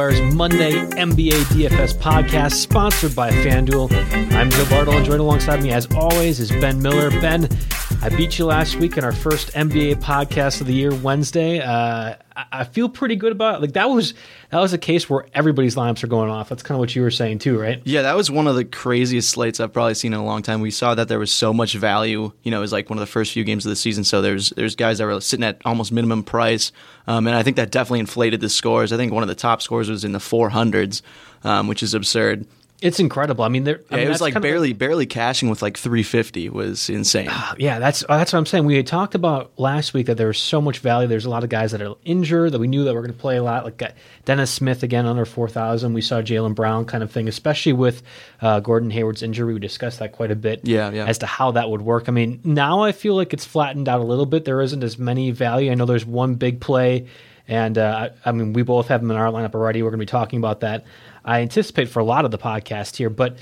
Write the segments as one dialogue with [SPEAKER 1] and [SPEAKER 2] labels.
[SPEAKER 1] Monday NBA DFS podcast, sponsored by FanDuel. I'm Joe Bartle, and joined alongside me, as always, is Ben Miller. Ben, I beat you last week in our first NBA podcast of the year, Wednesday. Uh, I feel pretty good about it. Like that was that was a case where everybody's lineups are going off. That's kind of what you were saying too, right?
[SPEAKER 2] Yeah, that was one of the craziest slates I've probably seen in a long time. We saw that there was so much value. You know, it was like one of the first few games of the season. So there's there's guys that were sitting at almost minimum price, um, and I think that definitely inflated the scores. I think one of the top scores was in the 400s, um, which is absurd.
[SPEAKER 1] It's incredible. I mean, there.
[SPEAKER 2] Yeah,
[SPEAKER 1] I mean,
[SPEAKER 2] it was like barely barely cashing with like 350 was insane.
[SPEAKER 1] Yeah, that's that's what I'm saying. We had talked about last week that there was so much value. There's a lot of guys that are injured that we knew that were going to play a lot. Like uh, Dennis Smith again under 4,000. We saw Jaylen Brown kind of thing, especially with uh, Gordon Hayward's injury. We discussed that quite a bit.
[SPEAKER 2] Yeah, yeah.
[SPEAKER 1] As to how that would work. I mean, now I feel like it's flattened out a little bit. There isn't as many value. I know there's one big play. And uh, I mean, we both have them in our lineup already. We're going to be talking about that. I anticipate for a lot of the podcast here, but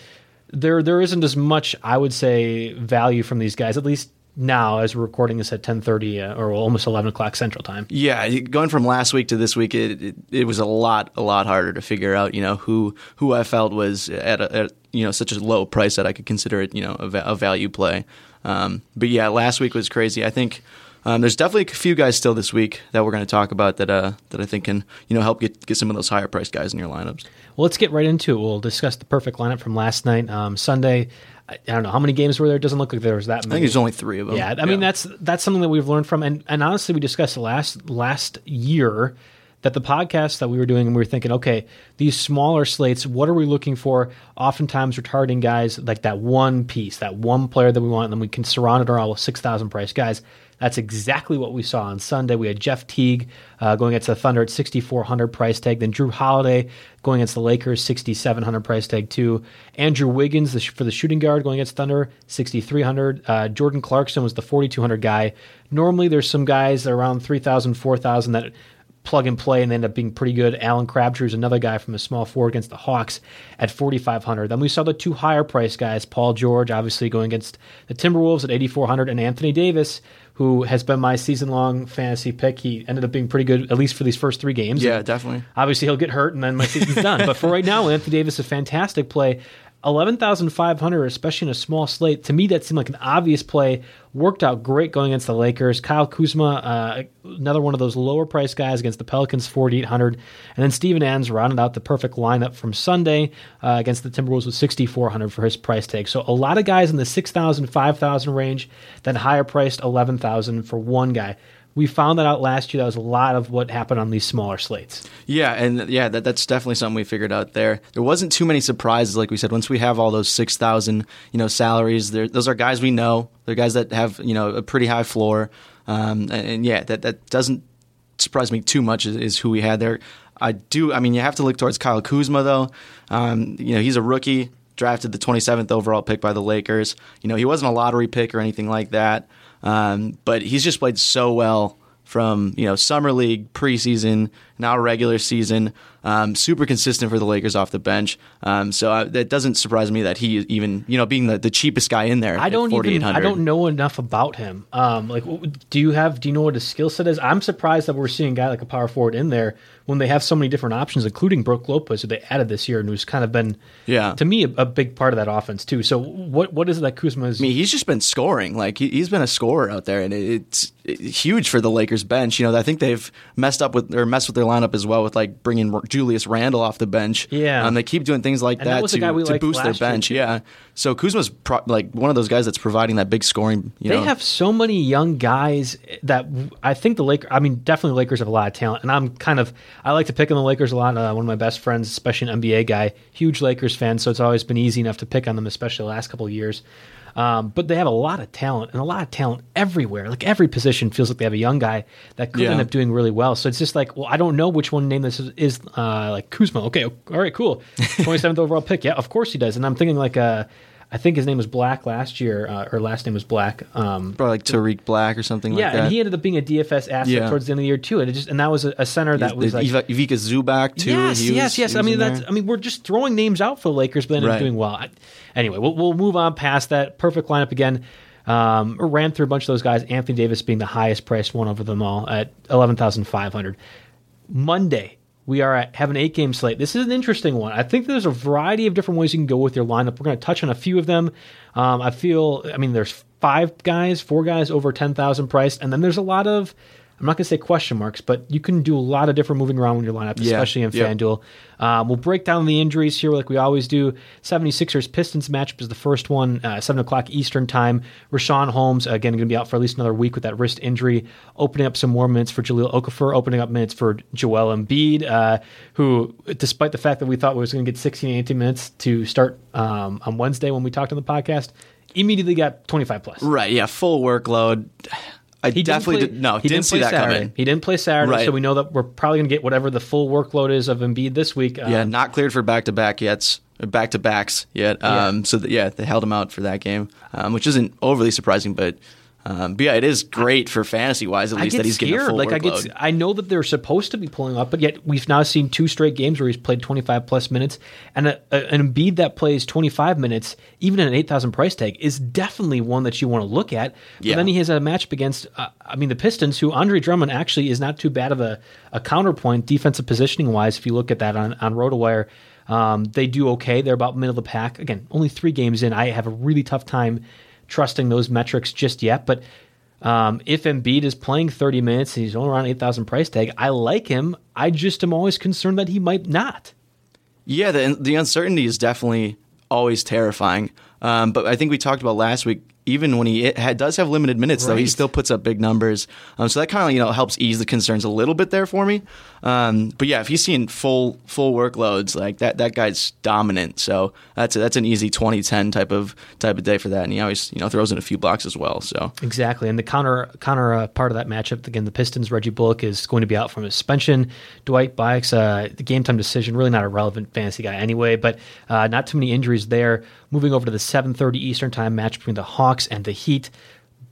[SPEAKER 1] there there isn't as much I would say value from these guys at least now as we're recording this at 10:30 uh, or almost 11 o'clock Central Time.
[SPEAKER 2] Yeah, going from last week to this week, it, it, it was a lot a lot harder to figure out. You know who who I felt was at, a, at you know such a low price that I could consider it you know a, a value play. Um, but yeah, last week was crazy. I think. Um, there's definitely a few guys still this week that we're going to talk about that uh, that I think can you know help get, get some of those higher priced guys in your lineups.
[SPEAKER 1] Well, let's get right into it. We'll discuss the perfect lineup from last night, um, Sunday. I, I don't know how many games were there. It doesn't look like there was that many.
[SPEAKER 2] I think there's only three of them.
[SPEAKER 1] Yeah, I mean that's that's something that we've learned from, and and honestly, we discussed last last year that the podcast that we were doing, and we were thinking, okay, these smaller slates, what are we looking for? Oftentimes, we're targeting guys like that one piece, that one player that we want, and then we can surround it around with six thousand price guys. That's exactly what we saw on Sunday. We had Jeff Teague uh, going against the Thunder at 6,400 price tag. Then Jrue Holiday going against the Lakers, 6,700 price tag too. Andrew Wiggins the, for the shooting guard going against Thunder, 6,300. Uh, Jordan Clarkson was the 4,200 guy. Normally, there's some guys around 3,000, 4,000 that plug and play and they end up being pretty good. Alan Crabtree is another guy from a small forward against the Hawks at 4,500. Then we saw the two higher price guys, Paul George, obviously going against the Timberwolves at 8,400, and Anthony Davis, who has been my season long fantasy pick. He ended up being pretty good, at least for these first three games.
[SPEAKER 2] Yeah,
[SPEAKER 1] And
[SPEAKER 2] definitely.
[SPEAKER 1] Obviously, he'll get hurt and then my season's done. But for right now, Anthony Davis, a fantastic play. 11,500, especially in a small slate. To me, that seemed like an obvious play. Worked out great going against the Lakers. Kyle Kuzma, uh, another one of those lower price guys against the Pelicans, 4,800. And then Steven Adams rounded out the perfect lineup from Sunday uh, against the Timberwolves with 6,400 for his price tag. So a lot of guys in the 6,000, 5,000 range, then higher priced 11,000 for one guy. We found that out last year. That was a lot of what happened on these smaller slates.
[SPEAKER 2] Yeah, and yeah, that, that's definitely something we figured out there. There wasn't too many surprises, like we said. Once we have all those six thousand, you know, salaries, those are guys we know. They're guys that have you know a pretty high floor, um, and, and, yeah, that that doesn't surprise me too much. Is, is, who we had there. I do. I mean, you have to look towards Kyle Kuzma though. Um, you know, he's a rookie, drafted the 27th overall pick by the Lakers. You know, he wasn't a lottery pick or anything like that. Um, but he's just played so well from you know summer league, preseason, now regular season. Um, super consistent for the Lakers off the bench. Um, so I, that doesn't surprise me that he even you know being the, the cheapest guy in there.
[SPEAKER 1] I don't even I don't know enough about him. Um, like, do you have do you know what his skill set is? I'm surprised that we're seeing a guy like a power forward in there when they have so many different options, including Brook Lopez, who they added this year and who's kind of been
[SPEAKER 2] yeah
[SPEAKER 1] to me a, a big part of that offense too. So what what is it that Kuzma is?
[SPEAKER 2] I mean, he's just been scoring. Like he, has been a scorer out there, and it's, it's huge for the Lakers bench. You know, I think they've messed up with or messed with their lineup as well with like bringing Julius Randle off the bench.
[SPEAKER 1] Yeah,
[SPEAKER 2] um, they keep doing things like
[SPEAKER 1] and
[SPEAKER 2] that,
[SPEAKER 1] that
[SPEAKER 2] to, to boost their bench.
[SPEAKER 1] Year.
[SPEAKER 2] Yeah, so Kuzma's pro- like one of those guys that's providing that big scoring. You
[SPEAKER 1] they
[SPEAKER 2] know.
[SPEAKER 1] have so many young guys that I think the Lakers. I mean, definitely Lakers have a lot of talent, and I'm kind of I like to pick on the Lakers a lot. Uh, one of my best friends, especially an NBA guy, huge Lakers fan, so it's always been easy enough to pick on them, especially the last couple of years. Um, but they have a lot of talent and a lot of talent everywhere. Like every position feels like they have a young guy that could
[SPEAKER 2] Yeah.
[SPEAKER 1] end up doing really well. So it's just like, well, I don't know which one name this is, is uh, like Kuzma. Okay, all right, cool. 27th overall pick. Yeah, of course he does. And I'm thinking like, uh, I think his name was Black last year, uh, or last name was Black. Um,
[SPEAKER 2] Probably like Tarik Black or something
[SPEAKER 1] yeah,
[SPEAKER 2] like that.
[SPEAKER 1] and he ended up being a DFS asset
[SPEAKER 2] Yeah.
[SPEAKER 1] towards the end of the year too. And it just and that was a, a center that was like
[SPEAKER 2] Ivica Zubac too.
[SPEAKER 1] Yes,
[SPEAKER 2] was-
[SPEAKER 1] yes, yes. I mean, that's.
[SPEAKER 2] there.
[SPEAKER 1] I mean, we're just throwing names out for the Lakers, but they ended up doing well. I, anyway, we'll, we'll move on past that. Perfect lineup again. Um, ran through a bunch of those guys. Anthony Davis being the highest priced one over them all at eleven thousand five hundred. Monday, we are at have an eight game slate. This is an interesting one. I think there's a variety of different ways you can go with your lineup. We're going to touch on a few of them. Um, I feel, I mean, there's five guys, four guys over ten thousand priced, and then there's a lot of. I'm not going to say question marks, but you can do a lot of different moving around with your lineup,
[SPEAKER 2] Yeah.
[SPEAKER 1] especially in
[SPEAKER 2] Yep.
[SPEAKER 1] FanDuel. Um, we'll break down the injuries here like we always do. 76ers Pistons matchup is the first one, uh, 7 o'clock Eastern time. Richaun Holmes, again, going to be out for at least another week with that wrist injury, opening up some more minutes for Jahlil Okafor, opening up minutes for Joel Embiid, uh, who, despite the fact that we thought we was going to get 16, 18 minutes to start um, on Wednesday when we talked on the podcast, immediately got 25 plus.
[SPEAKER 2] right. Yeah, full workload. I
[SPEAKER 1] He
[SPEAKER 2] definitely
[SPEAKER 1] didn't play,
[SPEAKER 2] did, no
[SPEAKER 1] he
[SPEAKER 2] didn't, see
[SPEAKER 1] play
[SPEAKER 2] that
[SPEAKER 1] Saturday.
[SPEAKER 2] coming.
[SPEAKER 1] He didn't play Saturday,
[SPEAKER 2] Right.
[SPEAKER 1] so we know that we're probably going to get whatever the full workload is of Embiid this week.
[SPEAKER 2] Yeah,
[SPEAKER 1] Um,
[SPEAKER 2] not cleared for back to back yet, back to backs yet. Um, So that, yeah, they held him out for that game, um, which isn't overly surprising, but. Um, but yeah, it is great for fantasy wise, at
[SPEAKER 1] I
[SPEAKER 2] least that he's
[SPEAKER 1] scared.
[SPEAKER 2] getting a full
[SPEAKER 1] like I get, I know that they're supposed to be pulling up, but yet we've now seen two straight games where he's played 25 plus minutes, and a, a, an Embiid that plays 25 minutes, even at an 8,000 price tag, is definitely one that you want to look at. But
[SPEAKER 2] Yeah.
[SPEAKER 1] then he has a matchup against, uh, I mean, the Pistons, who Andre Drummond actually is not too bad of a, a counterpoint defensive positioning wise. If you look at that on on RotoWire. Um, they do okay. They're about middle of the pack. Again, only three games in. I have a really tough time trusting those metrics just yet. But um, if Embiid is playing 30 minutes and he's only around 8,000 price tag, I like him. I just am always concerned that he might not.
[SPEAKER 2] Yeah, the the uncertainty is definitely always terrifying. Um, but I think we talked about last week. Even when he does have limited minutes, though, he still puts up big numbers. Um, so that kind of you know helps ease the concerns a little bit there for me. Um, but yeah, if he's seeing full full workloads, like that that guy's dominant. So that's a, that's an easy 2010 type of type of day for that. And he always you know throws in a few blocks as well. So
[SPEAKER 1] Exactly, and the counter counter uh, part of that matchup again, the Pistons. Reggie Bullock is going to be out from suspension. Dwight Buycks, uh, the game time decision, really not a relevant fantasy guy anyway, but uh, not too many injuries there. Moving over to the 7:30 Eastern time match between the Hawks and the Heat.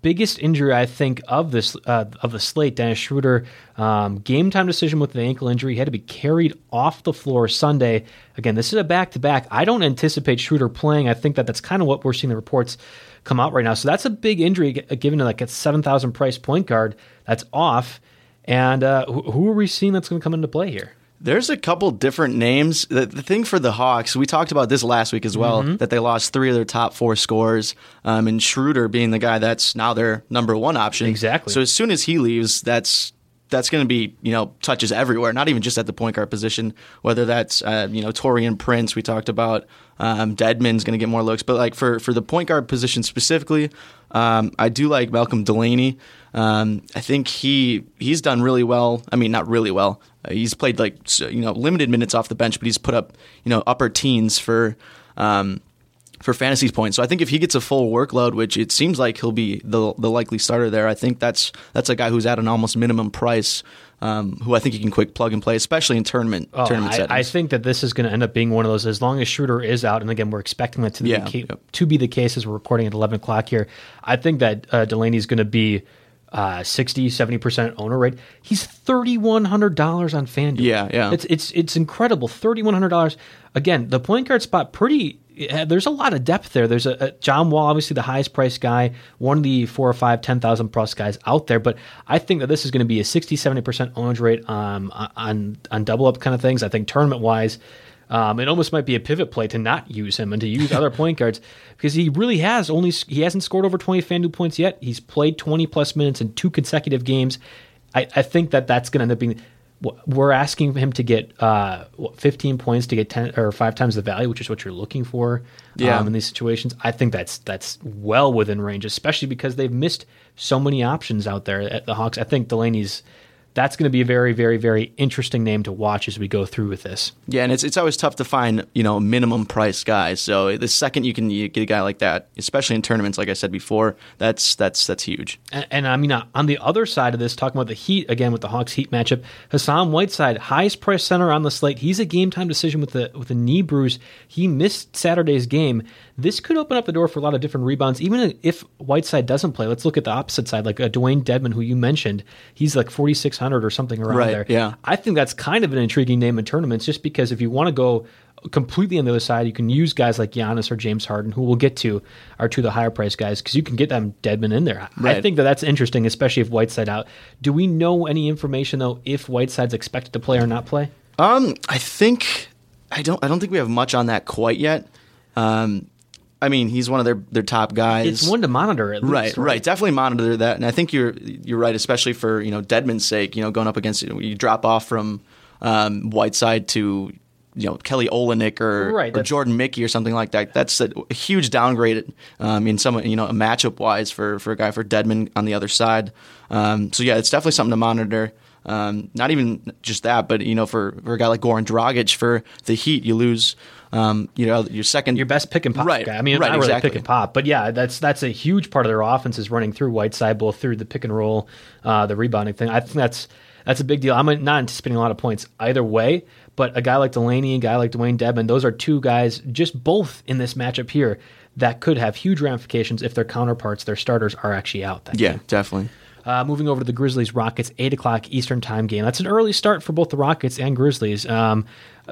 [SPEAKER 1] Biggest injury I think of this uh, of the slate. Dennis Schroeder, um, game time decision with the ankle injury. He had to be carried off the floor Sunday. Again, this is a back to back. I don't anticipate Schroeder playing. I think that that's kind of what we're seeing the reports come out right now. So that's a big injury given to like a seven thousand price point guard that's off. And uh, who are we seeing that's going to come into play here?
[SPEAKER 2] There's a couple different names. The, the, thing for the Hawks, we talked about this last week as well, mm-hmm. that they lost three of their top four scores, um, and Schroeder being the guy that's now their number one option.
[SPEAKER 1] Exactly.
[SPEAKER 2] So as soon as he leaves, that's that's going to be you know touches everywhere, not even just at the point guard position. Whether that's uh, you know Taurean Prince, we talked about um, Dedmon's going to get more looks, but like for for the point guard position specifically, um, I do like Malcolm Delaney. Um, I think he he's done really well. I mean, not really well. Uh, he's played like you know limited minutes off the bench, but he's put up you know upper teens for um, for fantasy points. So I think if he gets a full workload, which it seems like he'll be the the likely starter there, I think that's that's a guy who's at an almost minimum price. Um, who I think you can quick plug and play, especially in tournament oh, tournament
[SPEAKER 1] I,
[SPEAKER 2] settings.
[SPEAKER 1] I think that this is going to end up being one of those. As long as Schroeder is out, and again, we're expecting that to, yeah, be, yep. to be the case as we're recording at eleven o'clock here. I think that uh, Delaney is going to be uh, 60, 70% owner rate. He's $3,100 on FanDuel.
[SPEAKER 2] Yeah, yeah.
[SPEAKER 1] It's, it's, it's incredible. $3,100. Again, the point guard spot, pretty, there's a lot of depth there. There's a, a, John Wall, obviously the highest priced guy, one of the four or five, 10,000 plus guys out there. But I think that this is going to be a 60, 70% owner rate um, on, on double up kind of things. I think tournament wise, um, it almost might be a pivot play to not use him and to use other point guards because he really has only he hasn't scored over 20 FanDuel points yet. He's played 20 plus minutes in two consecutive games. I, I think that that's going to end up being. We're asking him to get uh, 15 points to get 10 or five times the value, which is what you're looking for
[SPEAKER 2] yeah.
[SPEAKER 1] um, in these situations. I think that's that's well within range, especially because they've missed so many options out there at the Hawks. I think Delaney's that's going to be a very, very, very interesting name to watch as we go through with this.
[SPEAKER 2] Yeah, and it's it's always tough to find you know minimum price guys. So the second you can you get a guy like that, especially in tournaments, like I said before, that's that's that's huge.
[SPEAKER 1] And, and I mean, uh, on the other side of this, talking about the Heat again with the Hawks Heat matchup, Hassan Whiteside, highest price center on the slate. He's a game time decision with the with a knee bruise. He missed Saturday's game. This could open up the door for a lot of different rebounds, even if Whiteside doesn't play. Let's look at the opposite side, like uh, Dewayne Dedmon, who you mentioned. He's like 4,600 or something around
[SPEAKER 2] right,
[SPEAKER 1] there.
[SPEAKER 2] Yeah.
[SPEAKER 1] I think that's kind of an intriguing name in tournaments just because if you want to go completely on the other side, you can use guys like Giannis or James Harden, who we'll get to, are two of the higher price guys, because you can get them Dedmon in there. Right. I think that that's interesting, especially if Whiteside out. Do we know any information, though, if Whiteside's expected to play or not play?
[SPEAKER 2] Um, I think. I don't. I don't think we have much on that quite yet. Um, I mean, he's one of their, their top guys.
[SPEAKER 1] It's one to monitor, at
[SPEAKER 2] least,
[SPEAKER 1] right,
[SPEAKER 2] right? Right, definitely monitor that. And I think you're you're right, especially for you know Dedmon's sake. You know, going up against you drop off from um, Whiteside to you know Kelly Olynyk or,
[SPEAKER 1] right,
[SPEAKER 2] or Jordan Mickey or something like that. That's a, a huge downgrade um, in some you know a matchup wise for for a guy for Dedmon on the other side. Um, so yeah, it's definitely something to monitor. Um, not even just that, but you know, for, for a guy like Goran Dragic for the Heat, you lose um, you know, your second,
[SPEAKER 1] your best pick and pop
[SPEAKER 2] right,
[SPEAKER 1] guy. I mean,
[SPEAKER 2] right,
[SPEAKER 1] not
[SPEAKER 2] exactly.
[SPEAKER 1] really pick and pop, but yeah, that's that's a huge part of their offense is running through Whiteside, both through the pick and roll, uh, the rebounding thing. I think that's that's a big deal. I'm not anticipating a lot of points either way, but a guy like Delaney, a guy like Dewayne Dedmon, those are two guys, just both in this matchup here, that could have huge ramifications if their counterparts, their starters, are actually out.
[SPEAKER 2] yeah,
[SPEAKER 1] game.
[SPEAKER 2] definitely.
[SPEAKER 1] Uh, moving over to the Grizzlies Rockets, 8 o'clock Eastern time game. That's an early start for both the Rockets and Grizzlies. Um,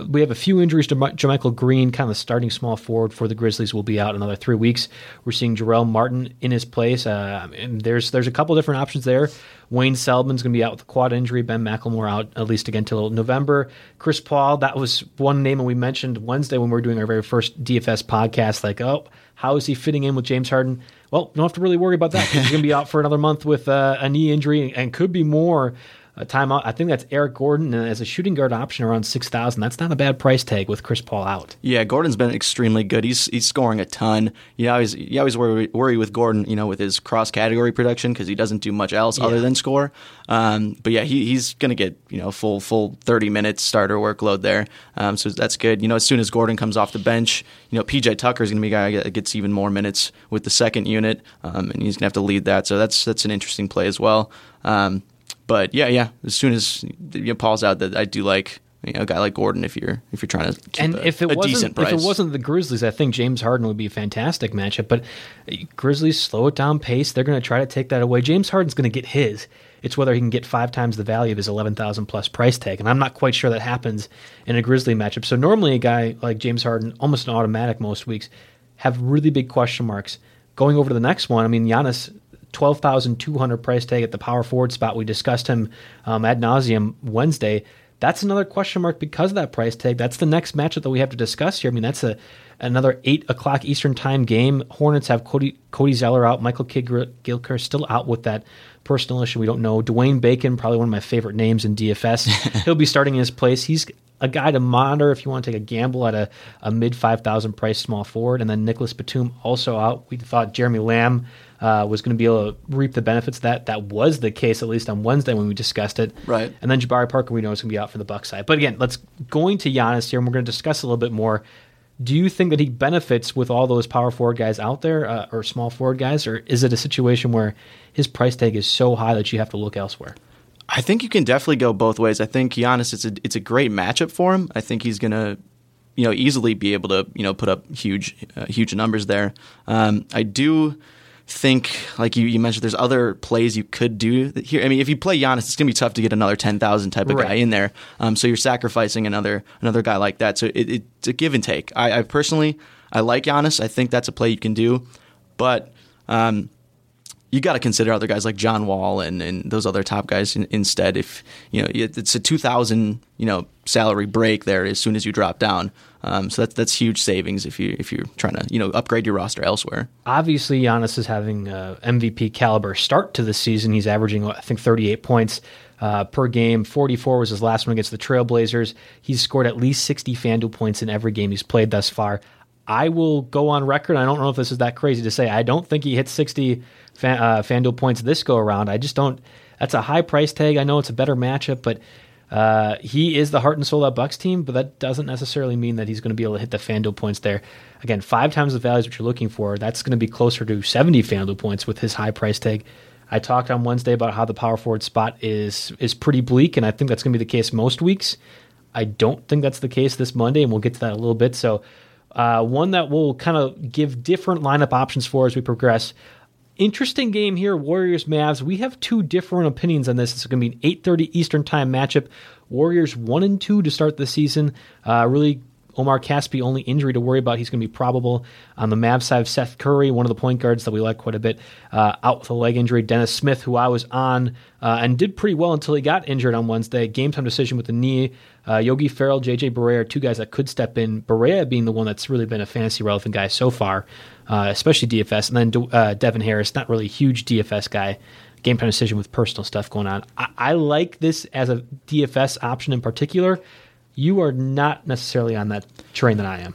[SPEAKER 1] we have a few injuries to JaMychal Green, kind of the starting small forward for the Grizzlies, will be out another three weeks. We're seeing Jarell Martin in his place. Uh, and there's there's a couple different options there. Wayne Selden's going to be out with a quad injury. Ben McLemore out at least again till November. Chris Paul, that was one name we mentioned Wednesday when we were doing our very first DFS podcast. Like, oh, how is he fitting in with James Harden? Well, don't have to really worry about that. He's going to be out for another month with uh, a knee injury and could be more a timeout. I think that's Eric Gordon as a shooting guard option around six thousand. That's not a bad price tag with Chris Paul out.
[SPEAKER 2] Yeah, Gordon's been extremely good. He's he's scoring a ton. You always you always worry, worry with Gordon, you know, with his cross category production because he doesn't do much else yeah. other than score. Um, but yeah, he, he's going to get you know full full thirty minutes starter workload there. Um, so that's good. You know, as soon as Gordon comes off the bench, you know PJ Tucker is going to be a guy that gets even more minutes with the second unit, um, and he's going to have to lead that. So that's that's an interesting play as well. Um, but yeah, yeah. As soon as you know, Paul's out, that I do like you know, a guy like Gordon if you're if you're trying to keep
[SPEAKER 1] and
[SPEAKER 2] a,
[SPEAKER 1] if it
[SPEAKER 2] a
[SPEAKER 1] wasn't
[SPEAKER 2] decent price.
[SPEAKER 1] if it wasn't the Grizzlies, I think James Harden would be a fantastic matchup. But Grizzlies slow it down pace. They're going to try to take that away. James Harden's going to get his. It's whether he can get five times the value of his eleven thousand plus price tag, and I'm not quite sure that happens in a Grizzly matchup. So normally a guy like James Harden, almost an automatic most weeks, have really big question marks. Going over to the next one, I mean Giannis. 12,200 price tag at the power forward spot. We discussed him um, ad nauseum Wednesday. That's another question mark because of that price tag. That's the next matchup that we have to discuss here. I mean, that's a another eight o'clock Eastern time game. Hornets have Cody Cody Zeller out. Michael Kidd Gilchrist still out with that personal issue. We don't know. Dwayne Bacon, probably one of my favorite names in DFS. He'll be starting in his place. He's a guy to monitor if you want to take a gamble at a, a mid 5,000 price small forward. And then Nicolas Batum also out. We thought Jeremy Lamb uh, was going to be able to reap the benefits of that. That was the case, at least on Wednesday when we discussed it.
[SPEAKER 2] Right.
[SPEAKER 1] And then Jabari Parker, we know, is going to be out for the Buck side. But again, let's going to Giannis here, and we're going to discuss a little bit more. Do you think that he benefits with all those power forward guys out there, uh, or small forward guys, or is it a situation where his price tag is so high that you have to look elsewhere?
[SPEAKER 2] I think you can definitely go both ways. I think Giannis, it's a it's a great matchup for him. I think he's gonna, you know, easily be able to you know put up huge uh, huge numbers there. Um, I do think, like you, you mentioned, there's other plays you could do here. I mean, if you play Giannis, it's gonna be tough to get another ten thousand type of
[SPEAKER 1] Right.
[SPEAKER 2] guy in there. Um, so you're sacrificing another another guy like that. So it, it's a give and take. I, I personally I like Giannis. I think that's a play you can do, but. Um, you got to consider other guys like John Wall and, and those other top guys in, instead. If you know it- it's a two thousand you know salary break there as soon as you drop down, um, so that's that's huge savings if you if you're trying to you know upgrade your roster elsewhere.
[SPEAKER 1] obviously Giannis is having a MVP caliber start to the season. He's averaging, I think, 38 points uh, per game. 44 was his last one against the Trailblazers. He's scored at least 60 FanDuel points in every game he's played thus far. I will go on record. I don't know if this is that crazy to say. I don't think he hit 60 fan, uh, FanDuel points this go around. I just don't. That's a high price tag. I know it's a better matchup, but uh, he is the heart and soul of that Bucks team, but that doesn't necessarily mean that he's going to be able to hit the FanDuel points there. Again, five times the value is what you're looking for. That's going to be closer to 70 FanDuel points with his high price tag. I talked on Wednesday about how the power forward spot is is pretty bleak, and I think that's going to be the case most weeks. I don't think that's the case this Monday, and we'll get to that a little bit. So, uh, one that we'll kind of give different lineup options for as we progress. Interesting game here, Warriors Mavs. We have two different opinions on this. It's going to be an 8:30 Eastern Time matchup. Warriors one and two to start the season. Uh, really, Omri Casspi only injury to worry about. He's going to be probable on the Mavs side. Seth Curry, one of the point guards that we like quite a bit, uh, out with a leg injury. Dennis Smith, who I was on uh, and did pretty well until he got injured on Wednesday. Game time decision with the knee. Uh, Yogi Ferrell, JJ Barea are two guys that could step in. Barea being the one that's really been a fantasy relevant guy so far, uh, especially DFS. And then uh, Devin Harris, not really a huge DFS guy. Game time decision with personal stuff going on. I, I like this as a DFS option in particular. You are not necessarily on that train that I am.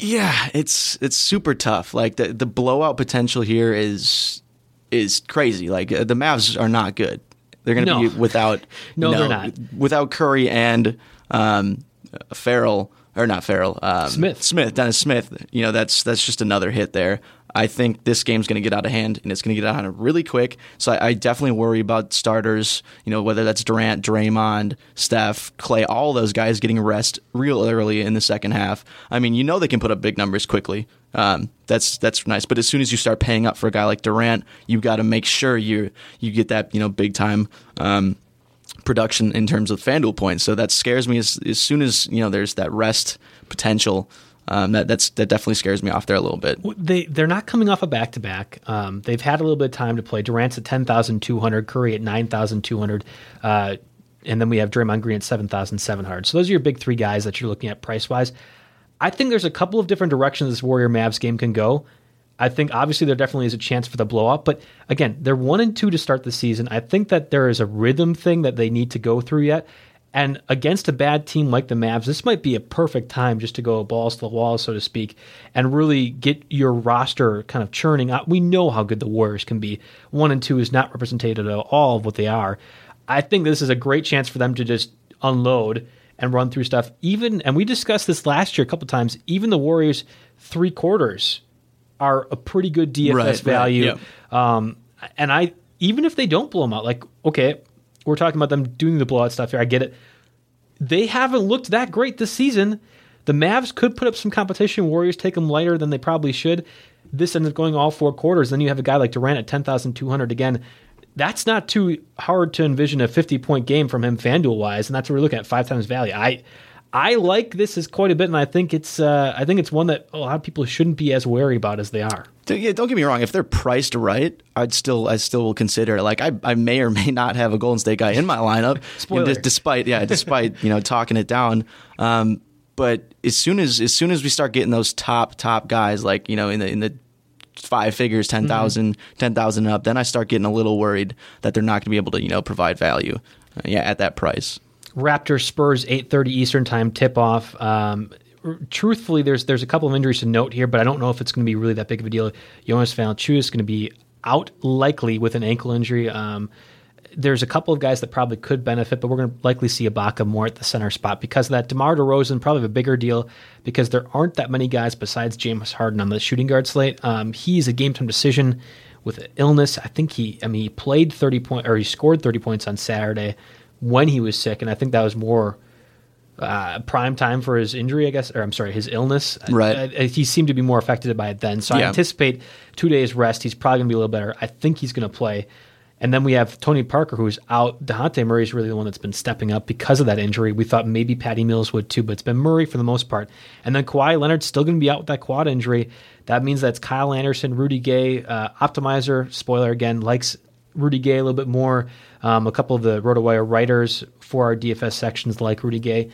[SPEAKER 2] Yeah, it's it's super tough. Like the the blowout potential here is is crazy. Like uh, the Mavs are not good. They're going to
[SPEAKER 1] No.
[SPEAKER 2] be without
[SPEAKER 1] No,
[SPEAKER 2] you
[SPEAKER 1] they're not.
[SPEAKER 2] without Curry and um, Ferrell or not Ferrell um,
[SPEAKER 1] Smith.
[SPEAKER 2] Smith Dennis Smith. You know that's that's just another hit there. I think this game's going to get out of hand and it's going to get out of hand really quick. So I, I definitely worry about starters. You know whether that's Durant, Draymond, Steph, Clay, all those guys getting rest real early in the second half. I mean, you know they can put up big numbers quickly. Um, that's that's nice. But as soon as you start paying up for a guy like Durant, you got to make sure you you get that you know big time. Um, production in terms of FanDuel points. So that scares me as, as soon as you know there's that rest potential. Um, that that's that definitely scares me off there a little bit.
[SPEAKER 1] They they're not coming off a back to back. They've had a little bit of time to play. Durant's at ten thousand two hundred, Curry at nine thousand two hundred, uh, and then we have Draymond Green at seven thousand seven hundred. So those are your big three guys that you're looking at price wise. I think there's a couple of different directions this Warrior Mavs game can go. I think obviously there definitely is a chance for the blowout, but again, they're one and two to start the season. I think that there is a rhythm thing that they need to go through yet. And against a bad team like the Mavs, this might be a perfect time just to go balls to the wall, so to speak, and really get your roster kind of churning out. We know how good the Warriors can be. One and two is not representative at all of what they are. I think this is a great chance for them to just unload and run through stuff. Even and we discussed this last year a couple times. Even the Warriors three quarters are a pretty good DFS
[SPEAKER 2] Right, right,
[SPEAKER 1] value. Um, and I even if they don't blow them out, like okay, we're talking about them doing the blowout stuff here. I get it. they haven't looked that great this season. The Mavs could put up some competition. Warriors take them lighter than they probably should. This ends up going all four quarters. Then you have a guy like Durant at 10,200 again. That's not too hard to envision a 50 point game from him FanDuel wise, and that's what we're looking at five times value. I I like this as quite a bit, and I think it's uh, I think it's one that a lot of people shouldn't be as wary about as they are.
[SPEAKER 2] Yeah, don't get me wrong. If they're priced right, I'd still I still will consider. It. Like I, I may or may not have a Golden State guy in my lineup,
[SPEAKER 1] Spoiler.
[SPEAKER 2] d- despite yeah, despite you know talking it down. Um, but as soon as as soon as we start getting those top top guys, like you know in the in the five figures, 10,000 10,000 up, then I start getting a little worried that they're not going to be able to you know provide value. Uh, yeah, at that price.
[SPEAKER 1] Raptors Spurs 8:30 Eastern Time tip off. Um, truthfully, there's there's a couple of injuries to note here, but I don't know if it's going to be really that big of a deal. Jonas Valanciunas is going to be out likely with an ankle injury. Um, there's a couple of guys that probably could benefit, but we're going to likely see Ibaka more at the center spot because of that. DeMar DeRozan probably a bigger deal because there aren't that many guys besides James Harden on the shooting guard slate. Um, he's a game time decision with illness. I think he, I mean, he played 30 point or he scored 30 points on Saturday when he was sick, and I think that was more uh, prime time for his injury, I guess, or I'm sorry, his illness.
[SPEAKER 2] Right.
[SPEAKER 1] Uh, uh, he seemed to be more affected by it then. So I anticipate two days rest. He's probably going to be a little better. I think he's going to play. And then we have Tony Parker, who's out. Dejounte Murray is really the one that's been stepping up because of that injury. We thought maybe Patty Mills would too, but it's been Murray for the most part. And then Kawhi Leonard's still going to be out with that quad injury. That means that's Kyle Anderson, Rudy Gay, uh, Optimizer, spoiler again, likes Rudy Gay a little bit more. Um, a couple of the RotoWire writers for our DFS sections like Rudy Gay.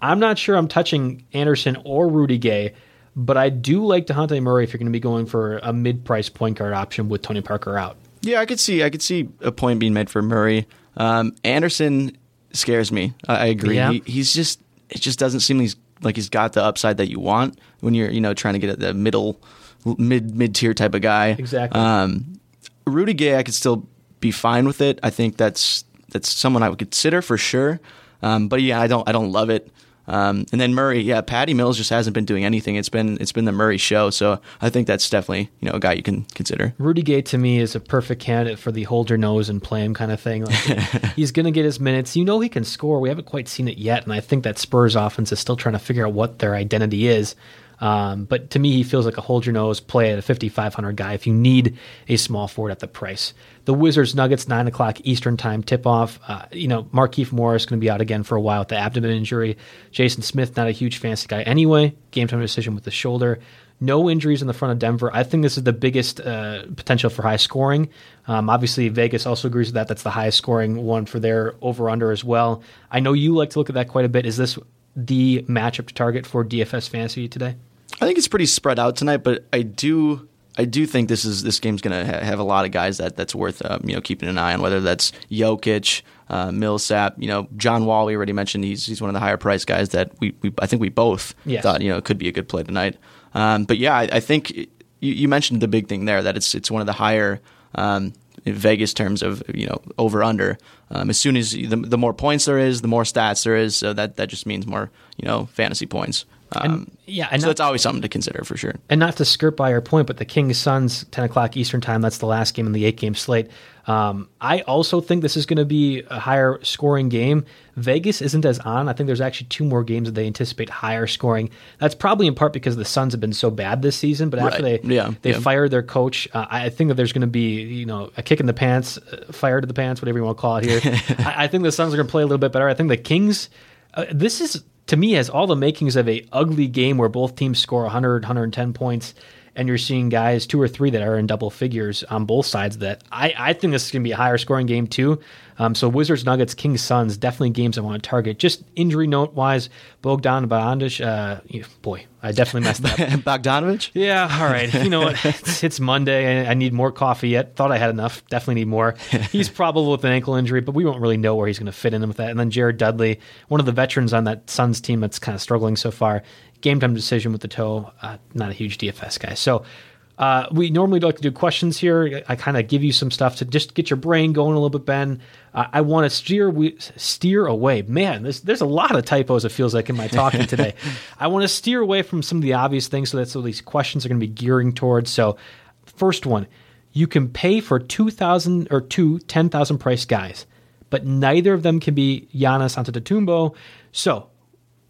[SPEAKER 1] I'm not sure I'm touching Anderson or Rudy Gay, but I do like Dejounte Murray if you're going to be going for a mid-price point guard option with Tony Parker out.
[SPEAKER 2] Yeah, I could see I could see a point being made for Murray. Um, Anderson scares me. I, I agree.
[SPEAKER 1] Yeah.
[SPEAKER 2] He, he's just it just doesn't seem he's like he's got the upside that you want when you're you know trying to get at the middle mid mid tier type of guy.
[SPEAKER 1] Exactly.
[SPEAKER 2] Um, Rudy Gay, I could still be fine with it. I think that's that's someone I would consider for sure. Um, but yeah, I don't I don't love it. Um, and then Murray, yeah, Patty Mills just hasn't been doing anything. It's been it's been the Murray show, so I think that's definitely you know a guy you can consider.
[SPEAKER 1] Rudy Gay to me is a perfect candidate for the hold your nose and play him kind of thing. Like, he's going to get his minutes. You know he can score. We haven't quite seen it yet, and I think that Spurs offense is still trying to figure out what their identity is. Um, but to me, he feels like a hold your nose play at a 5,500 guy if you need a small forward at the price. The Wizards Nuggets, 9 o'clock Eastern Time tip off. Uh, you know, Markieff Morris going to be out again for a while with the abdomen injury. Jason Smith, not a huge fancy guy anyway. Game time decision with the shoulder. No injuries in the front of Denver. I think this is the biggest uh, potential for high scoring. Um, obviously, Vegas also agrees with that. That's the highest scoring one for their over under as well. I know you like to look at that quite a bit. Is this the matchup to target for DFS fantasy today?
[SPEAKER 2] I think it's pretty spread out tonight, but I do I do think this is this game's going to ha- have a lot of guys that that's worth um, you know keeping an eye on. Whether that's Jokic, uh, Millsap, you know John Wall. We already mentioned he's he's one of the higher priced guys that we, we I think we both
[SPEAKER 1] Yes.
[SPEAKER 2] thought you know could be a good play tonight. Um, but yeah, I, I think you, you mentioned the big thing there that it's it's one of the higher. Um, in Vegas terms of you know over under. Um, as soon as the, the more points there is, the more stats there is. So that that just means more you know fantasy points. Um,
[SPEAKER 1] yeah, and
[SPEAKER 2] so
[SPEAKER 1] not-
[SPEAKER 2] that's always something to consider for sure.
[SPEAKER 1] And not to skirt by your point, but the Kings Suns, 10 o'clock Eastern time, that's the last game in the eight game slate. Um, I also think this is going to be a higher scoring game. Vegas isn't as on. I think there's actually two more games that they anticipate higher scoring. That's probably in part because the Suns have been so bad this season, but after
[SPEAKER 2] Right.
[SPEAKER 1] they,
[SPEAKER 2] Yeah,
[SPEAKER 1] they
[SPEAKER 2] yeah.
[SPEAKER 1] fired their coach, uh, I I think that there's going to be, you know, a kick in the pants, uh, fire to the pants, whatever you want to call it here. I, I think the Suns are going to play a little bit better. I think the Kings, uh, this is to me has all the makings of a ugly game where both teams score 100 110 points and you're seeing guys two or three that are in double figures on both sides of that i, I think this is going to be a higher scoring game too um, so wizards nuggets kings suns definitely games i want to target just injury note wise bogdan Bogdanovic, uh boy i definitely messed up
[SPEAKER 2] Bogdanovich.
[SPEAKER 1] yeah, all right. You know what? It's, it's Monday. I I need more coffee yet. Thought I had enough. Definitely need more. He's probable with an ankle injury, but we won't really know where he's going to fit in with that. And then Jared Dudley, one of the veterans on that Suns team that's kind of struggling so far. Game time decision with the toe. Uh, not a huge DFS guy. So uh, we normally like to do questions here. I kind of give you some stuff to just get your brain going a little bit, Ben. Uh, I want to steer we, steer away. Man, there's there's a lot of typos. It feels like in my talking today. I want to steer away from some of the obvious things, so that's what these questions are going to be gearing towards. So, first one, you can pay for two thousand or two ten thousand price guys, but neither of them can be Giannis Antetokounmpo. So,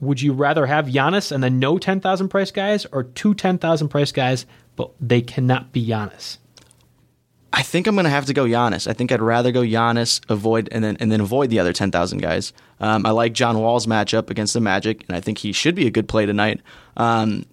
[SPEAKER 1] would you rather have Giannis and then no 10,000 price guys or two 10,000 price guys, but they cannot be Giannis?
[SPEAKER 2] I think I'm going to have to go Giannis. I think I'd rather go Giannis, avoid and then and then avoid the other ten thousand guys. Um, I like John Wall's matchup against the Magic, and I think he should be a good play tonight. Um,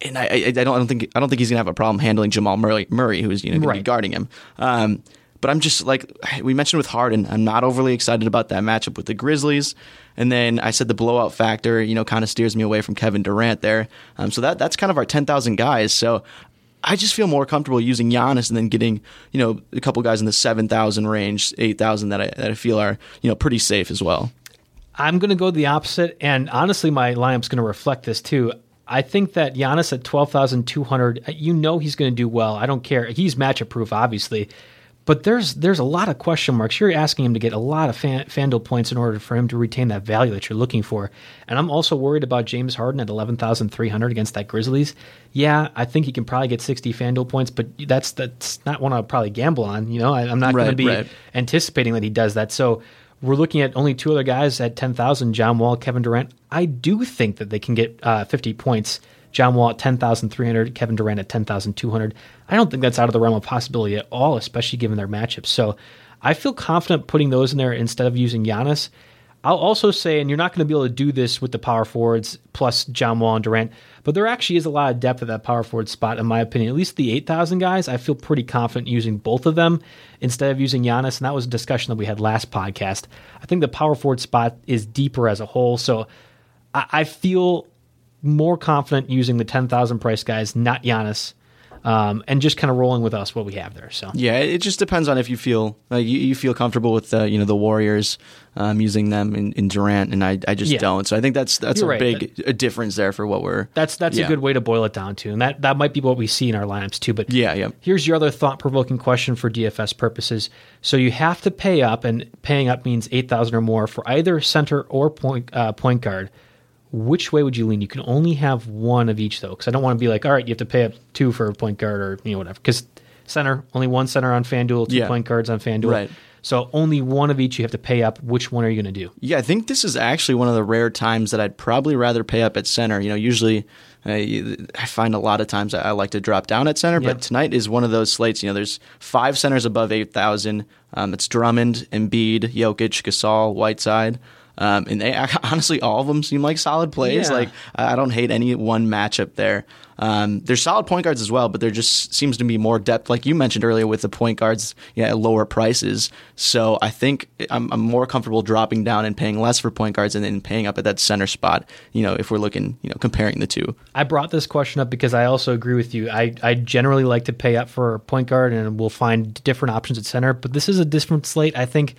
[SPEAKER 2] and I, I, I, don't, I don't think I don't think he's going to have a problem handling Jamal Murray, Murray who's you know going to be
[SPEAKER 1] Right.
[SPEAKER 2] guarding him. Um, but I'm just like we mentioned with Harden, I'm not overly excited about that matchup with the Grizzlies. And then I said the blowout factor, you know, kind of steers me away from Kevin Durant there. Um, so that that's kind of our 10,000 guys. So I just feel more comfortable using Giannis and then getting, you know, a couple guys in the 7,000 range, 8,000 that I, that I feel are, you know, pretty safe as well.
[SPEAKER 1] I'm going to go the opposite, and honestly, my lineup's going to reflect this too. I think that Giannis at 12,200, you know he's going to do well. I don't care. He's matchup proof, obviously. But there's there's a lot of question marks. You're asking him to get a lot of fan, Fanduel points in order for him to retain that value that you're looking for. And I'm also worried about James Harden at 11,300 against that Grizzlies. Yeah, I think he can probably get 60 Fanduel points, but that's that's not one I'll probably gamble on. You know, I, I'm not going to be
[SPEAKER 2] right.
[SPEAKER 1] anticipating that he does that. So we're looking at only two other guys at 10,000, John Wall, Kevin Durant. I do think that they can get uh, 50 points. John Wall at 10,300, Kevin Durant at 10,200. I don't think that's out of the realm of possibility at all, especially given their matchups. So I feel confident putting those in there instead of using Giannis. I'll also say, and you're not going to be able to do this with the power forwards plus John Wall and Durant, but there actually is a lot of depth at that power forward spot, in my opinion. At least the 8,000 guys, I feel pretty confident using both of them instead of using Giannis. And that was a discussion that we had last podcast. I think the power forward spot is deeper as a whole. So I, I feel more confident using the 10,000 price guys, not Giannis, um, and just kind of rolling with us what we have there. So
[SPEAKER 2] Yeah, it just depends on if you feel uh, you, you feel comfortable with uh, you know the Warriors um, using them in, in Durant, and I, I just
[SPEAKER 1] Yeah.
[SPEAKER 2] don't. So I think that's that's
[SPEAKER 1] You're
[SPEAKER 2] a
[SPEAKER 1] right.
[SPEAKER 2] big a difference there for what we're.
[SPEAKER 1] That's that's
[SPEAKER 2] Yeah.
[SPEAKER 1] a good way to boil it down to, and that that might be what we see in our lineups too. But
[SPEAKER 2] Yeah, yeah.
[SPEAKER 1] Here's your other thought provoking question for DFS purposes. So you have to pay up, and paying up means eight thousand or more for either center or point uh, point guard. Which way would you lean? You can only have one of each though, because I don't want to be like, all right, you have to pay up two for a point guard or you know whatever. Because center, only one center on FanDuel, two
[SPEAKER 2] Yeah.
[SPEAKER 1] point guards on FanDuel.
[SPEAKER 2] Right.
[SPEAKER 1] So only one of each you have to pay up. Which one are you going to do?
[SPEAKER 2] Yeah, I think this is actually one of the rare times that I'd probably rather pay up at center. You know, usually uh, I find a lot of times I I like to drop down at center,
[SPEAKER 1] Yep.
[SPEAKER 2] but tonight is one of those slates. You know, there's five centers above 8,000. Um, it's Drummond, Embiid, Jokic, Gasol, Whiteside. Um, and they honestly, all of them seem like solid plays.
[SPEAKER 1] Yeah.
[SPEAKER 2] Like I don't hate any one matchup there. Um, there's solid point guards as well, but there just seems to be more depth, like you mentioned earlier, with the point guards yeah, at lower prices. So I think I'm, I'm more comfortable dropping down and paying less for point guards and then paying up at that center spot. You know, if we're looking, you know, comparing the two.
[SPEAKER 1] I brought this question up because I also agree with you. I, I generally like to pay up for a point guard, and we'll find different options at center. But this is a different slate, I think.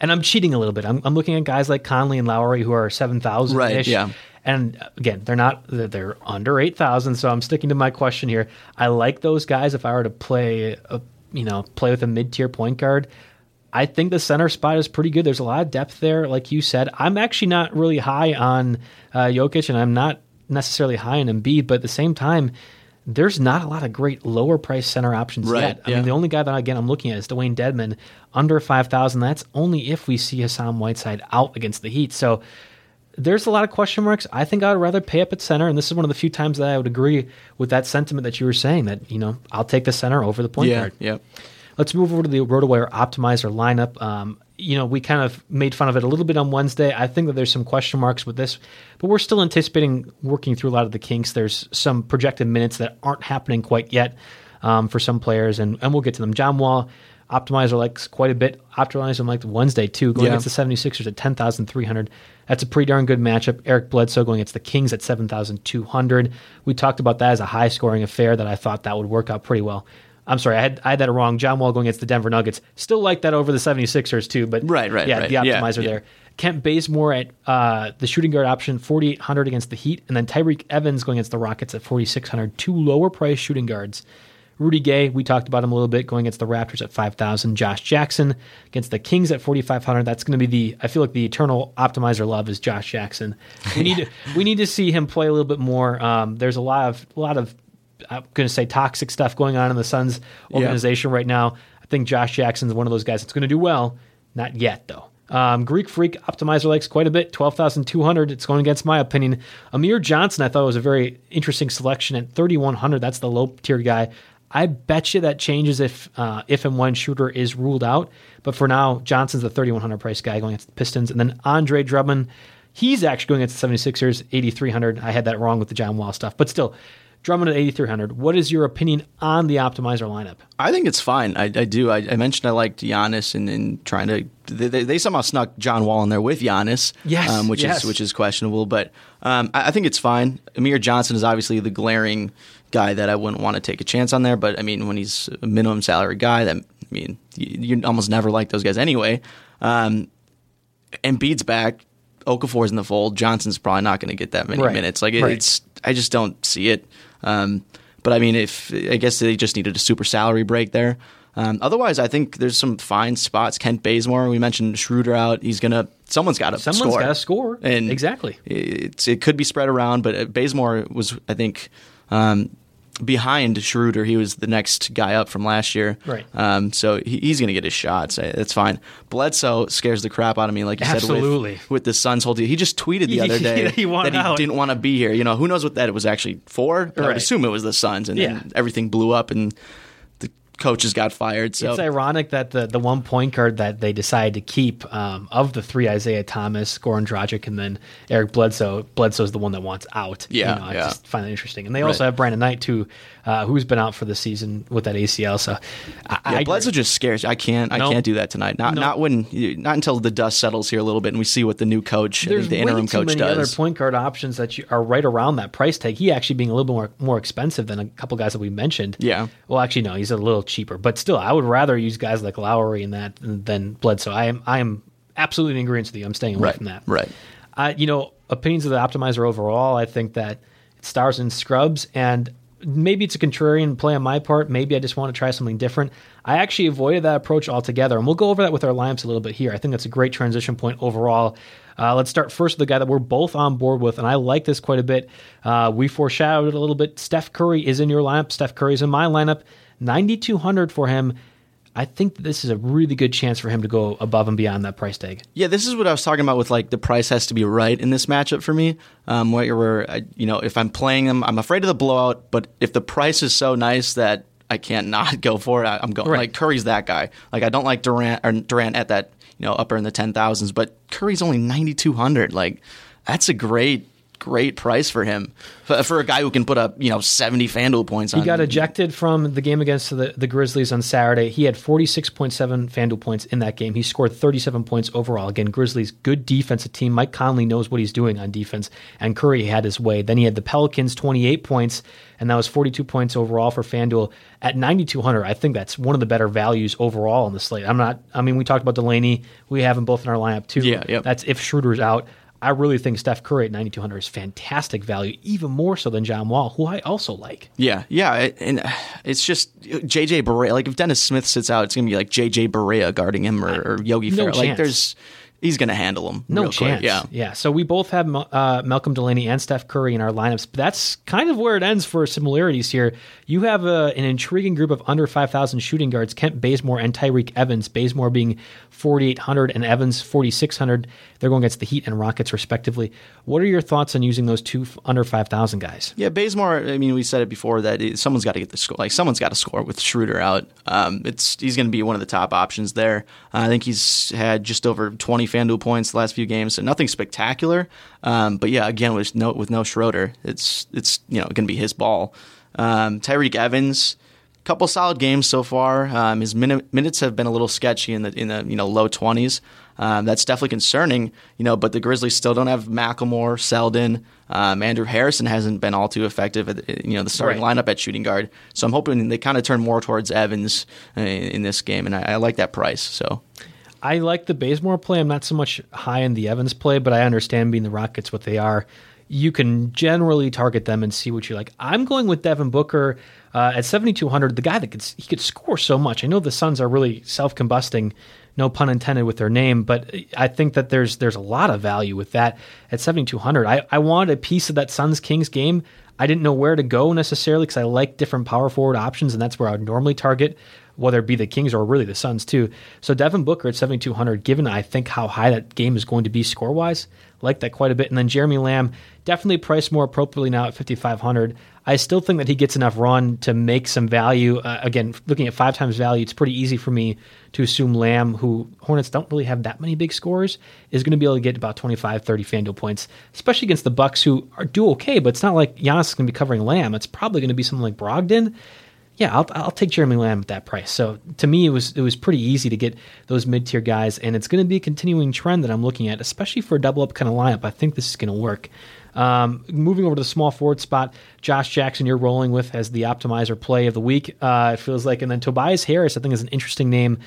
[SPEAKER 1] And I'm cheating a little bit. I'm, I'm looking at guys like Conley and Lowry who are seven thousand
[SPEAKER 2] Right, yeah.
[SPEAKER 1] And again, they're not they're- under eight thousand. So I'm sticking to my question here. I like those guys. If I were to play, a, you know, play with a mid tier point guard. I think the center spot is pretty good. There's a lot of depth there, like you said. I'm actually not really high on uh, Jokic, and I'm not necessarily high on Embiid, but at the same time, there's not a lot of great lower price center options
[SPEAKER 2] Right,
[SPEAKER 1] yet. I
[SPEAKER 2] yeah.
[SPEAKER 1] mean, the only guy that again I'm looking at is Dewayne Dedmon, under five thousand. That's only if we see Hassan Whiteside out against the Heat. So there's a lot of question marks. I think I'd rather pay up at center, and this is one of the few times that I would agree with that sentiment that you were saying that you know I'll take the center over the point
[SPEAKER 2] yeah,
[SPEAKER 1] guard.
[SPEAKER 2] yeah.
[SPEAKER 1] Let's move over to the RotoWire Optimizer lineup. Um, you know, we kind of made fun of it a little bit on Wednesday. I think that there's some question marks with this, but we're still anticipating working through a lot of the kinks. There's some projected minutes that aren't happening quite yet um, for some players, and, and we'll get to them. John Wall, Optimizer likes quite a bit. Optimizer liked Wednesday too, going
[SPEAKER 2] Yeah.
[SPEAKER 1] against the 76ers at 10,300. That's a pretty darn good matchup. Eric Bledsoe going against the Kings at 7,200. We talked about that as a high scoring affair that I thought that would work out pretty well. I'm sorry, I had, I had that wrong. John Wall going against the Denver Nuggets. Still like that over the 76ers too, but
[SPEAKER 2] Right, right,
[SPEAKER 1] yeah,
[SPEAKER 2] right.
[SPEAKER 1] the
[SPEAKER 2] Yeah,
[SPEAKER 1] optimizer
[SPEAKER 2] yeah.
[SPEAKER 1] there. Kent Bazemore at uh, the shooting guard option, 4,800 against the Heat, and then Tyreke Evans going against the Rockets at 4,600. Two lower price shooting guards. Rudy Gay, we talked about him a little bit, going against the Raptors at 5,000. Josh Jackson against the Kings at 4,500. That's going to be the, I feel like the eternal optimizer love is Josh Jackson. We need to, we need to see him play a little bit more. Um, there's a lot of, a lot of, I'm going to say toxic stuff going on in the Suns organization right now. I think Josh Jackson's one of those guys that's going to do well. Not yet, though. Um, Greek Freak Optimizer likes quite a bit, 12,200. It's going against my opinion. Amir Johnson, I thought it was a very interesting selection at 3,100. That's the low tier guy. I bet you that changes if uh, if and when Schroeder is ruled out. But for now, Johnson's the 3,100 price guy going against the Pistons. And then Andre Drummond, he's actually going against the 76ers, 8,300. I had that wrong with the John Wall stuff. But still, Drummond at 8,300. What is your opinion on the optimizer lineup?
[SPEAKER 2] I think it's fine. I, I do. I, I, mentioned I liked Giannis and, and trying to. They, they, somehow snuck John Wall in there with Giannis,
[SPEAKER 1] yes,
[SPEAKER 2] um, which
[SPEAKER 1] yes.
[SPEAKER 2] is which is questionable. But um, I, I, think it's fine. Amir Johnson is obviously the glaring guy that I wouldn't want to take a chance on there. But I mean, when he's a minimum salary guy, that I mean, you, you almost never like those guys anyway. Um, Embiid's back. Okafor's in the fold. Johnson's probably not going to get that many
[SPEAKER 1] right.
[SPEAKER 2] minutes. Like it,
[SPEAKER 1] right.
[SPEAKER 2] it's, I just don't see it. Um, but I mean, if I guess they just needed a super salary break there. Um, otherwise, I think there's some fine spots. Kent Bazemore, we mentioned Schroeder out. He's gonna. Someone's got to score.
[SPEAKER 1] Someone's got to score.
[SPEAKER 2] And
[SPEAKER 1] exactly.
[SPEAKER 2] It's, it could be spread around, but Bazemore was, I think, um, behind Schroeder. He was the next guy up from last year.
[SPEAKER 1] Right.
[SPEAKER 2] Um, so he, he's going to get his shots. That's fine. Bledsoe scares the crap out of me, like you
[SPEAKER 1] Absolutely.
[SPEAKER 2] said, with, with the Suns whole team. He just tweeted the other day
[SPEAKER 1] he
[SPEAKER 2] that he
[SPEAKER 1] out.
[SPEAKER 2] didn't want to be here. You know, who knows what that it was actually for? I would assume it was the Suns, and
[SPEAKER 1] Yeah.
[SPEAKER 2] everything blew up and coaches got fired. So
[SPEAKER 1] It's ironic that the, the one point guard that they decided to keep um, of the three Isaiah Thomas, Goran Dragic, and then Eric Bledsoe. Bledsoe's the one that wants out.
[SPEAKER 2] Yeah,
[SPEAKER 1] you know, I
[SPEAKER 2] yeah.
[SPEAKER 1] just find that interesting. And they also
[SPEAKER 2] Right.
[SPEAKER 1] have Brandon Knight too, uh, who's been out for the season with that ACL. So I,
[SPEAKER 2] Yeah,
[SPEAKER 1] I
[SPEAKER 2] Bledsoe just scares. I can't. I can't do that tonight. Not
[SPEAKER 1] No.
[SPEAKER 2] not when. Not until the dust settles here a little bit and we see what the new coach,
[SPEAKER 1] There's
[SPEAKER 2] the interim coach,
[SPEAKER 1] many
[SPEAKER 2] does.
[SPEAKER 1] other point guard options that are right around that price tag. He actually being a little bit more more expensive than a couple guys that we mentioned.
[SPEAKER 2] Yeah.
[SPEAKER 1] Well, actually, no, he's a little cheaper, but still, I would rather use guys like Lowry and that than Bledsoe. I am I am absolutely in agreement with you. I'm staying away
[SPEAKER 2] Right,
[SPEAKER 1] from that.
[SPEAKER 2] right.
[SPEAKER 1] Uh, you know, opinions of the optimizer overall. I think that it stars in scrubs and. Maybe it's a contrarian play on my part. Maybe I just want to try something different. I actually avoided that approach altogether, and we'll go over that with our lineups a little bit here. I think that's a great transition point overall. Uh, let's start first with the guy that we're both on board with, and I like this quite a bit. Uh, we foreshadowed it a little bit. Steph Curry is in your lineup. Steph Curry is in my lineup. 9,200 for him. I think this is a really good chance for him to go above and beyond that price tag.
[SPEAKER 2] Yeah, this is what I was talking about with like the price has to be right in this matchup for me. Um, where, where I, you know, if I'm playing them, I'm afraid of the blowout. But if the price is so nice that I can't not go for it, I, I'm going.
[SPEAKER 1] Right.
[SPEAKER 2] Like Curry's that guy. Like I don't like Durant or Durant at that you know upper in the ten thousands, but Curry's only ninety two hundred. Like that's a great great price for him for, for a guy who can put up you know seventy Fanduel points.
[SPEAKER 1] He got ejected from the game against the, the Grizzlies on Saturday. He had 46.7 FanDuel points in that game. He scored 37 points overall. Again, Grizzlies, good defensive team. Mike Conley knows what he's doing on defense, and Curry had his way. Then he had the Pelicans, 28 points, and that was 42 points overall for FanDuel at 9,200. I think that's one of the better values overall on the slate. I'm not, I mean, we talked about Delaney. We have them both in our lineup too.
[SPEAKER 2] Yeah, yep.
[SPEAKER 1] That's if Schroeder's out. I really think Steph Curry at 9,200 is fantastic value, even more so than John Wall, who I also like.
[SPEAKER 2] Yeah, yeah, and uh, it's just JJ Barea. Like if Dennis Smith sits out, it's gonna be like JJ Barea guarding him or, or Yogi
[SPEAKER 1] No
[SPEAKER 2] Ferrell. Like
[SPEAKER 1] chance.
[SPEAKER 2] there's, he's gonna handle them.
[SPEAKER 1] No chance.
[SPEAKER 2] Quick. Yeah,
[SPEAKER 1] yeah. So we both have uh, Malcolm Delaney and Steph Curry in our lineups. But that's kind of where it ends for similarities here. You have uh, an intriguing group of under 5,000 shooting guards: Kent Bazemore and Tyreke Evans. Bazemore being 4,800 and Evans 4,600. They're going against the Heat and Rockets respectively. What are your thoughts on using those two under 5,000 guys?
[SPEAKER 2] Yeah, Bazemore. I mean, we said it before that it, someone's got to get the score. Like someone's got to score with Schroeder out. Um, it's he's going to be one of the top options there. Uh, I think he's had just over 20 FanDuel points the last few games, so nothing spectacular. Um, but yeah, again with no with no Schroeder, it's it's you know going to be his ball. Um, Tyreke Evans. Couple solid games so far. Um, his minute, minutes have been a little sketchy in the in the you know low twenties. Um, that's definitely concerning, you know. But the Grizzlies still don't have McLemore, Selden, um, Andrew Harrison hasn't been all too effective at you know the starting
[SPEAKER 1] Right.
[SPEAKER 2] lineup at shooting guard. So I'm hoping they kind of turn more towards Evans uh, in this game, and I, I like that price. So
[SPEAKER 1] I like the Bazemore play. I'm not so much high in the Evans play, but I understand being the Rockets what they are. You can generally target them and see what you like. I'm going with Devin Booker uh, at 7,200. The guy that could he could score so much. I know the Suns are really self-combusting, no pun intended with their name, but I think that there's there's a lot of value with that at 7,200. I, I wanted a piece of that Suns Kings game. I didn't know where to go necessarily because I like different power forward options, and that's where I would normally target. Whether it be the Kings or really the Suns too. So Devin Booker at 7,200, given I think how high that game is going to be score wise, like that quite a bit. And then Jeremy Lamb, definitely priced more appropriately now at 5,500. I still think that he gets enough run to make some value. Uh, again, looking at five times value, it's pretty easy for me to assume Lamb, who Hornets don't really have that many big scores, is going to be able to get about 25, 30 FanDuel points, especially against the Bucks, who are do okay, but it's not like Giannis is going to be covering Lamb. It's probably going to be something like Brogdon yeah, I'll, I'll take Jeremy Lamb at that price. So to me, it was it was pretty easy to get those mid tier guys, and it's going to be a continuing trend that I'm looking at, especially for a double up kind of lineup. I think this is going to work. Um, moving over to the small forward spot, Josh Jackson, you're rolling with as the optimizer play of the week. Uh, it feels like, and then Tobias Harris, I think, is an interesting name.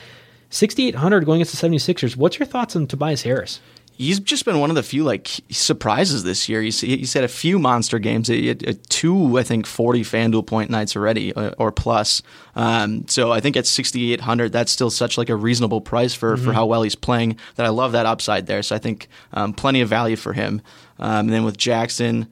[SPEAKER 1] 6,800 going against the 76ers. What's your thoughts on Tobias Harris?
[SPEAKER 2] He's just been one of the few like surprises this year. He's he's had a few monster games, he had two I think forty FanDuel point nights already uh, or plus. Um, so I think at sixty eight hundred, that's still such like a reasonable price for mm-hmm. for how well he's playing. That I love that upside there. So I think um, plenty of value for him. Um, and then with Jackson,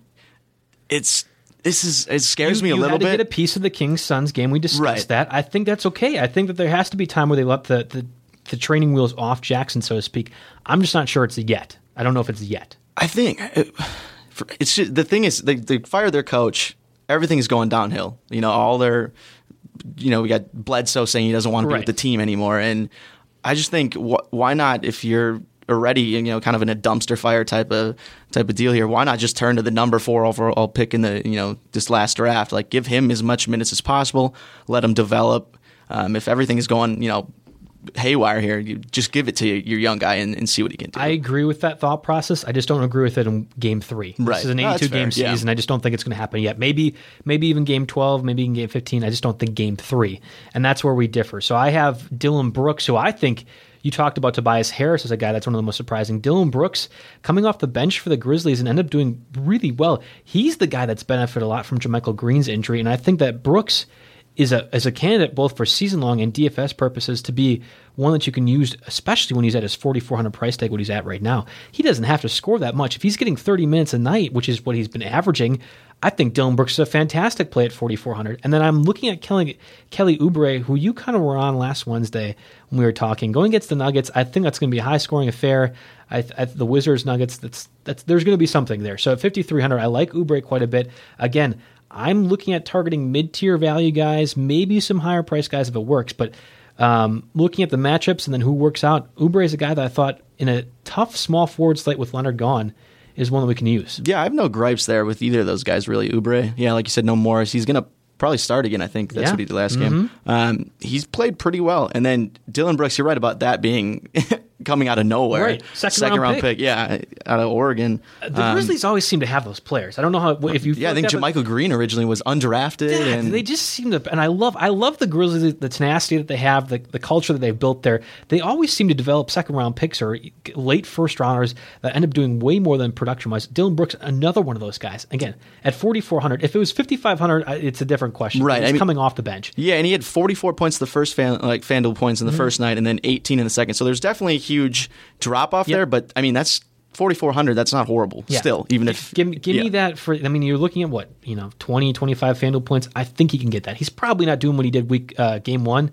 [SPEAKER 2] it's this is it scares
[SPEAKER 1] you,
[SPEAKER 2] me a
[SPEAKER 1] you
[SPEAKER 2] little bit.
[SPEAKER 1] Get a piece of the Kings Suns game. We discussed
[SPEAKER 2] right.
[SPEAKER 1] that. I think that's okay. I think that there has to be time where they let the, the the training wheels off Jackson, so to speak. I'm just not sure it's yet. I don't know if it's yet.
[SPEAKER 2] I think it's just, the thing is they, they fired their coach. Everything is going downhill. You know, all their, you know, we got Bledsoe saying he doesn't want to be
[SPEAKER 1] Right.
[SPEAKER 2] with the team anymore, and I just think wh- why not if you're already you know kind of in a dumpster fire type of type of deal here why not just turn to the number four overall pick in the you know this last draft like give him as much minutes as possible let him develop um, if everything is going you know haywire here you just give it to your young guy and, and see what he can do
[SPEAKER 1] I agree with that thought process. I just don't agree with it in game three.
[SPEAKER 2] Right.
[SPEAKER 1] This is an
[SPEAKER 2] No, that's
[SPEAKER 1] 82 game
[SPEAKER 2] fair. Yeah.
[SPEAKER 1] season. I just don't think it's going to happen yet. Maybe, maybe even game 12, maybe in game 15. I just don't think game three. And that's where we differ. So I have Dillon Brooks, who I think you talked about Tobias Harris as a guy that's one of the most surprising. Dillon Brooks coming off the bench for the Grizzlies and end up doing really well. He's the guy that's benefited a lot from JaMychal Green's injury. And I think that Brooks is a as a candidate both for season long and DFS purposes to be one that you can use, especially when he's at his 4,400 price tag, what he's at right now. He doesn't have to score that much. If he's getting 30 minutes a night, which is what he's been averaging, I think Dillon Brooks is a fantastic play at 4,400. And then I'm looking at Kelly, Kelly Oubre, who you kind of were on last Wednesday when we were talking. Going against the Nuggets, I think that's going to be a high scoring affair. I, I, the Wizards Nuggets, that's that's there's going to be something there. So at 5,300, I like Oubre quite a bit. Again, I'm looking at targeting mid tier value guys, maybe some higher price guys if it works. But um, looking at the matchups and then who works out, Oubre is a guy that I thought in a tough small forward slate with Leonard gone is one that we can use.
[SPEAKER 2] Yeah, I have no gripes there with either of those guys, really. Oubre, yeah, like you said, no Morris. He's going to probably start again, I think. That's
[SPEAKER 1] Yeah.
[SPEAKER 2] what he did last game. Um, he's played pretty well. And then Dillon Brooks, you're right about that being coming out of nowhere.
[SPEAKER 1] Right. Second round pick.
[SPEAKER 2] yeah, out of Oregon.
[SPEAKER 1] The
[SPEAKER 2] Um,
[SPEAKER 1] Grizzlies always seem to have those players. I don't know how if you.
[SPEAKER 2] yeah, I think
[SPEAKER 1] but-
[SPEAKER 2] JaMychal Green originally was undrafted.
[SPEAKER 1] Yeah,
[SPEAKER 2] and
[SPEAKER 1] they just seem to, and I love, I love the Grizzlies, the tenacity that they have, the, the culture that they've built there. They always seem to develop second round picks or late first rounders that end up doing way more than production wise. Dillon Brooks, another one of those guys. Again, at forty four hundred, if it was fifty five hundred, it's a different question.
[SPEAKER 2] Right,
[SPEAKER 1] He's
[SPEAKER 2] I mean-
[SPEAKER 1] coming off the bench.
[SPEAKER 2] Yeah, and he had 44 points the first fan, like FanDuel points in the first night, and then 18 in the second. So there's definitely a huge drop off
[SPEAKER 1] Yep.
[SPEAKER 2] there. But I mean, that's 4,400. That's not horrible.
[SPEAKER 1] Yeah.
[SPEAKER 2] Still, even if
[SPEAKER 1] give, me- give
[SPEAKER 2] yeah.
[SPEAKER 1] me that for I mean you're looking at what you know 20 25 FanDuel points I think he can get that he's probably not doing what he did week uh, game 1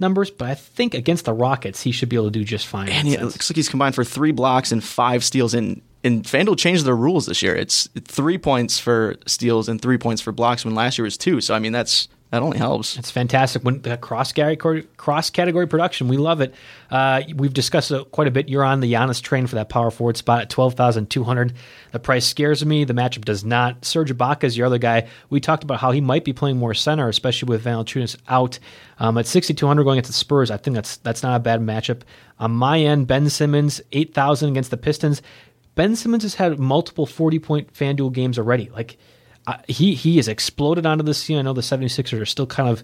[SPEAKER 1] numbers but I think against the Rockets he should be able to do just fine
[SPEAKER 2] And
[SPEAKER 1] in
[SPEAKER 2] it looks like he's combined for three blocks and five steals. And and FanDuel changed their rules this year. It's three points for steals and three points for blocks when last year was two. So I mean, that's that only helps.
[SPEAKER 1] It's fantastic when the cross category cross category production. We love it. Uh, we've discussed it quite a bit. You're on the Giannis train for that power forward spot at twelve thousand two hundred. The price scares me. The matchup does not. Serge Ibaka is your other guy. We talked about how he might be playing more center, especially with Valanciunas out. Um, at sixty two hundred going against the Spurs, I think that's that's not a bad matchup. On my end, Ben Simmons eight thousand against the Pistons. Ben Simmons has had multiple forty point FanDuel games already. Like he he has exploded onto the scene. I know the 76ers are still kind of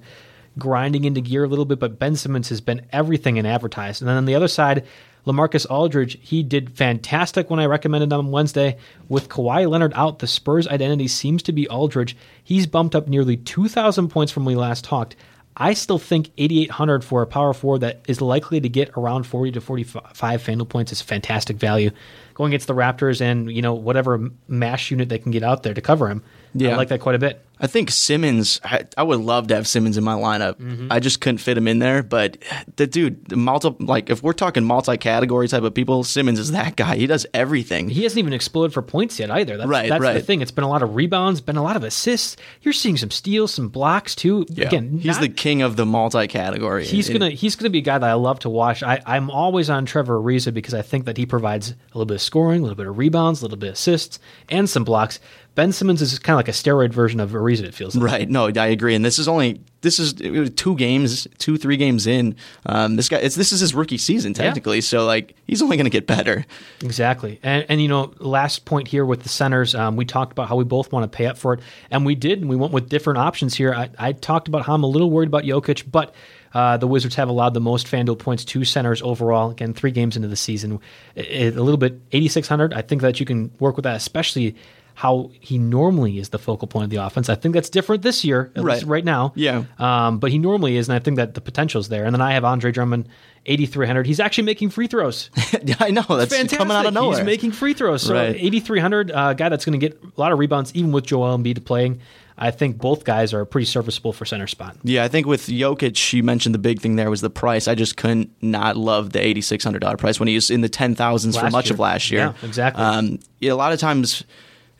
[SPEAKER 1] grinding into gear a little bit, but Ben Simmons has been everything in advertised. And then on the other side, Lamarcus Aldridge, he did fantastic when I recommended him on Wednesday. With Kawhi Leonard out, the Spurs' identity seems to be Aldridge. He's bumped up nearly 2,000 points from when we last talked. I still think 8,800 for a power forward that is likely to get around 40 to 45 FanDuel points is fantastic value. going against the Raptors and you know whatever mash unit they can get out there to cover him. I like that quite a bit.
[SPEAKER 2] I think Simmons. I, I would love to have Simmons in my lineup.
[SPEAKER 1] Mm-hmm.
[SPEAKER 2] I just couldn't fit him in there. But the dude, the multi like if we're talking multi-category type of people, Simmons is that guy. He does everything.
[SPEAKER 1] He hasn't even exploded for points yet either. That's,
[SPEAKER 2] Right,
[SPEAKER 1] that's the thing. It's been a lot of rebounds, been a lot of assists. You're seeing some steals, some blocks too.
[SPEAKER 2] Yeah.
[SPEAKER 1] Again,
[SPEAKER 2] he's
[SPEAKER 1] not-
[SPEAKER 2] the king of the multi-category.
[SPEAKER 1] He's gonna he's gonna be a guy that I love to watch. I, I'm always on Trevor Ariza because I think that he provides a little bit of scoring, a little bit of rebounds, a little bit of assists, and some blocks. Ben Simmons is kind of like a steroid version of Ariza. It feels like.
[SPEAKER 2] Right. No, I agree. And this is only this is two games, two three games in. Um, this guy, it's this is his rookie season technically. So like he's only going to get better.
[SPEAKER 1] Exactly. And, and, you know, last point here with the centers, um, we talked about how we both want to pay up for it. And we did, and we went with different options here. I, I talked about how I'm a little worried about Jokic, but uh, the Wizards have allowed the most FanDuel points to centers overall. Again, three games into the season. a little bit, 8,600. I think that you can work with that, especially how he normally is the focal point of the offense. I think that's different this year, at least
[SPEAKER 2] Right.
[SPEAKER 1] right now.
[SPEAKER 2] Yeah.
[SPEAKER 1] Um, but he normally is, and I think that the potential's there. And then I have Andre Drummond, 8,300. He's actually making free throws.
[SPEAKER 2] I know that's
[SPEAKER 1] Fantastic.
[SPEAKER 2] coming out of nowhere.
[SPEAKER 1] He's making free throws. So
[SPEAKER 2] Right.
[SPEAKER 1] 8,300, uh, guy that's going to get a lot of rebounds, even with Joel Embiid playing. I think both guys are pretty serviceable for center spot.
[SPEAKER 2] Yeah, I think with Jokic, you mentioned the big thing there was the price. I just couldn't not love the eighty six hundred dollar price when he was in the ten thousands for much
[SPEAKER 1] year.
[SPEAKER 2] of last year.
[SPEAKER 1] Yeah, exactly.
[SPEAKER 2] Um, yeah, a lot of times,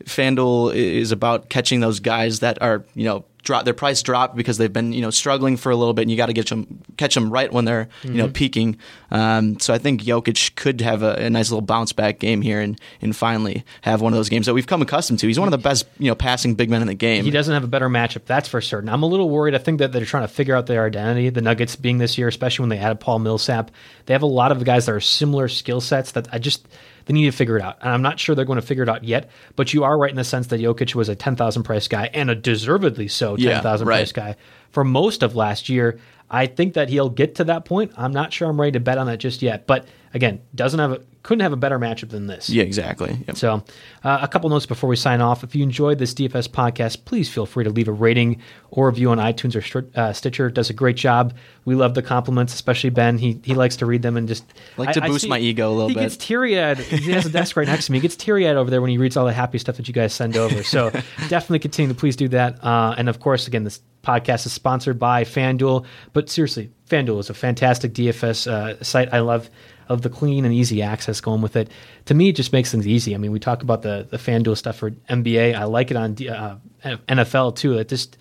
[SPEAKER 2] FanDuel is about catching those guys that are you know drop their price drop because they've been you know struggling for a little bit, and you got to get them catch them right when they're you
[SPEAKER 1] Mm-hmm.
[SPEAKER 2] know peaking. Um, so I think Jokic could have a, a nice little bounce back game here and and finally have one of those games that we've come accustomed to. He's one of the best you know passing big men in the game.
[SPEAKER 1] He doesn't have a better matchup, that's for certain. I'm a little worried. I think that they're trying to figure out their identity. The Nuggets being this year, especially when they added Paul Millsap, they have a lot of guys that are similar skill sets that I just they need to figure it out. And I'm not sure they're going to figure it out yet. But you are right in the sense that Jokic was a 10,000 price guy and a deservedly so
[SPEAKER 2] Yeah,
[SPEAKER 1] 10,000
[SPEAKER 2] right.
[SPEAKER 1] price guy for most of last year. I think that he'll get to that point. I'm not sure I'm ready to bet on that just yet. But again, doesn't have a, couldn't have a better matchup than this.
[SPEAKER 2] Yeah, exactly. Yep.
[SPEAKER 1] So, uh, a couple notes before we sign off. If you enjoyed this DFS podcast, please feel free to leave a rating or review on iTunes or uh, Stitcher. It does a great job. We love the compliments, especially Ben. He he likes to read them and just
[SPEAKER 2] Like to boost my ego a little
[SPEAKER 1] he
[SPEAKER 2] bit.
[SPEAKER 1] gets teary eyed. He has a desk right next to me. He gets teary eyed over there when he reads all the happy stuff that you guys send over. So definitely continue to please do that. Uh, and of course, again, this podcast is sponsored by FanDuel. But seriously, FanDuel is a fantastic DFS uh, site. I love of the clean and easy access going with it. To me, it just makes things easy. I mean, we talk about the the FanDuel stuff for NBA. I like it on uh, NFL too. It just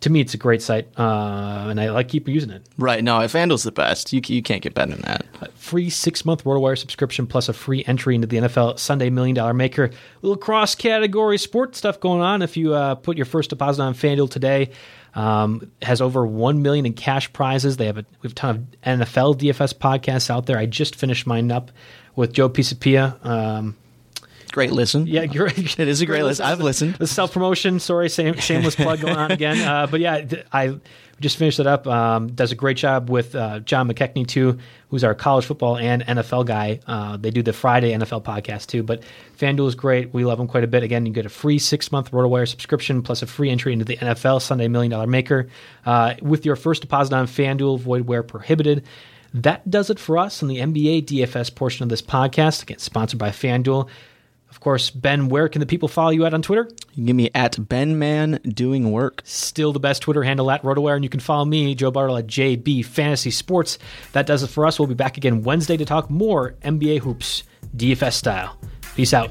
[SPEAKER 1] to me, it's a great site, uh, and I like keep using it.
[SPEAKER 2] Right. No, if FanDuel's the best, you, you can't get better than that.
[SPEAKER 1] free six month RotoWire subscription plus a free entry into the NFL Sunday Million Dollar Maker. A little cross category sports stuff going on. If you uh, put your first deposit on FanDuel today, um, has over one million in cash prizes. They have a we have a ton of NFL DFS podcasts out there. I just finished mine up with Joe Pisapia. Um,
[SPEAKER 2] Great listen.
[SPEAKER 1] yeah, great.
[SPEAKER 2] It is a great list. I've listened.
[SPEAKER 1] The self promotion. Sorry, same, shameless plug going on again. Uh, but yeah, I just finished it up. Um, does a great job with uh, John McKechnie too, who's our college football and NFL guy. Uh, they do the Friday NFL podcast too. But FanDuel is great. We love them quite a bit. Again, you get a free six month RotoWire subscription plus a free entry into the NFL Sunday Million Dollar Maker uh, with your first deposit on FanDuel. Void where prohibited. That does it for us on the NBA DFS portion of this podcast. Again, sponsored by FanDuel. Of course, Ben, where can the people follow you at on Twitter?
[SPEAKER 2] You can get me at Benman doing work.
[SPEAKER 1] Still the best Twitter handle at RotoWire, and you can follow me, Joe Bartle, at JB Fantasy Sports. That does it for us. We'll be back again Wednesday to talk more NBA hoops, DFS style. Peace out.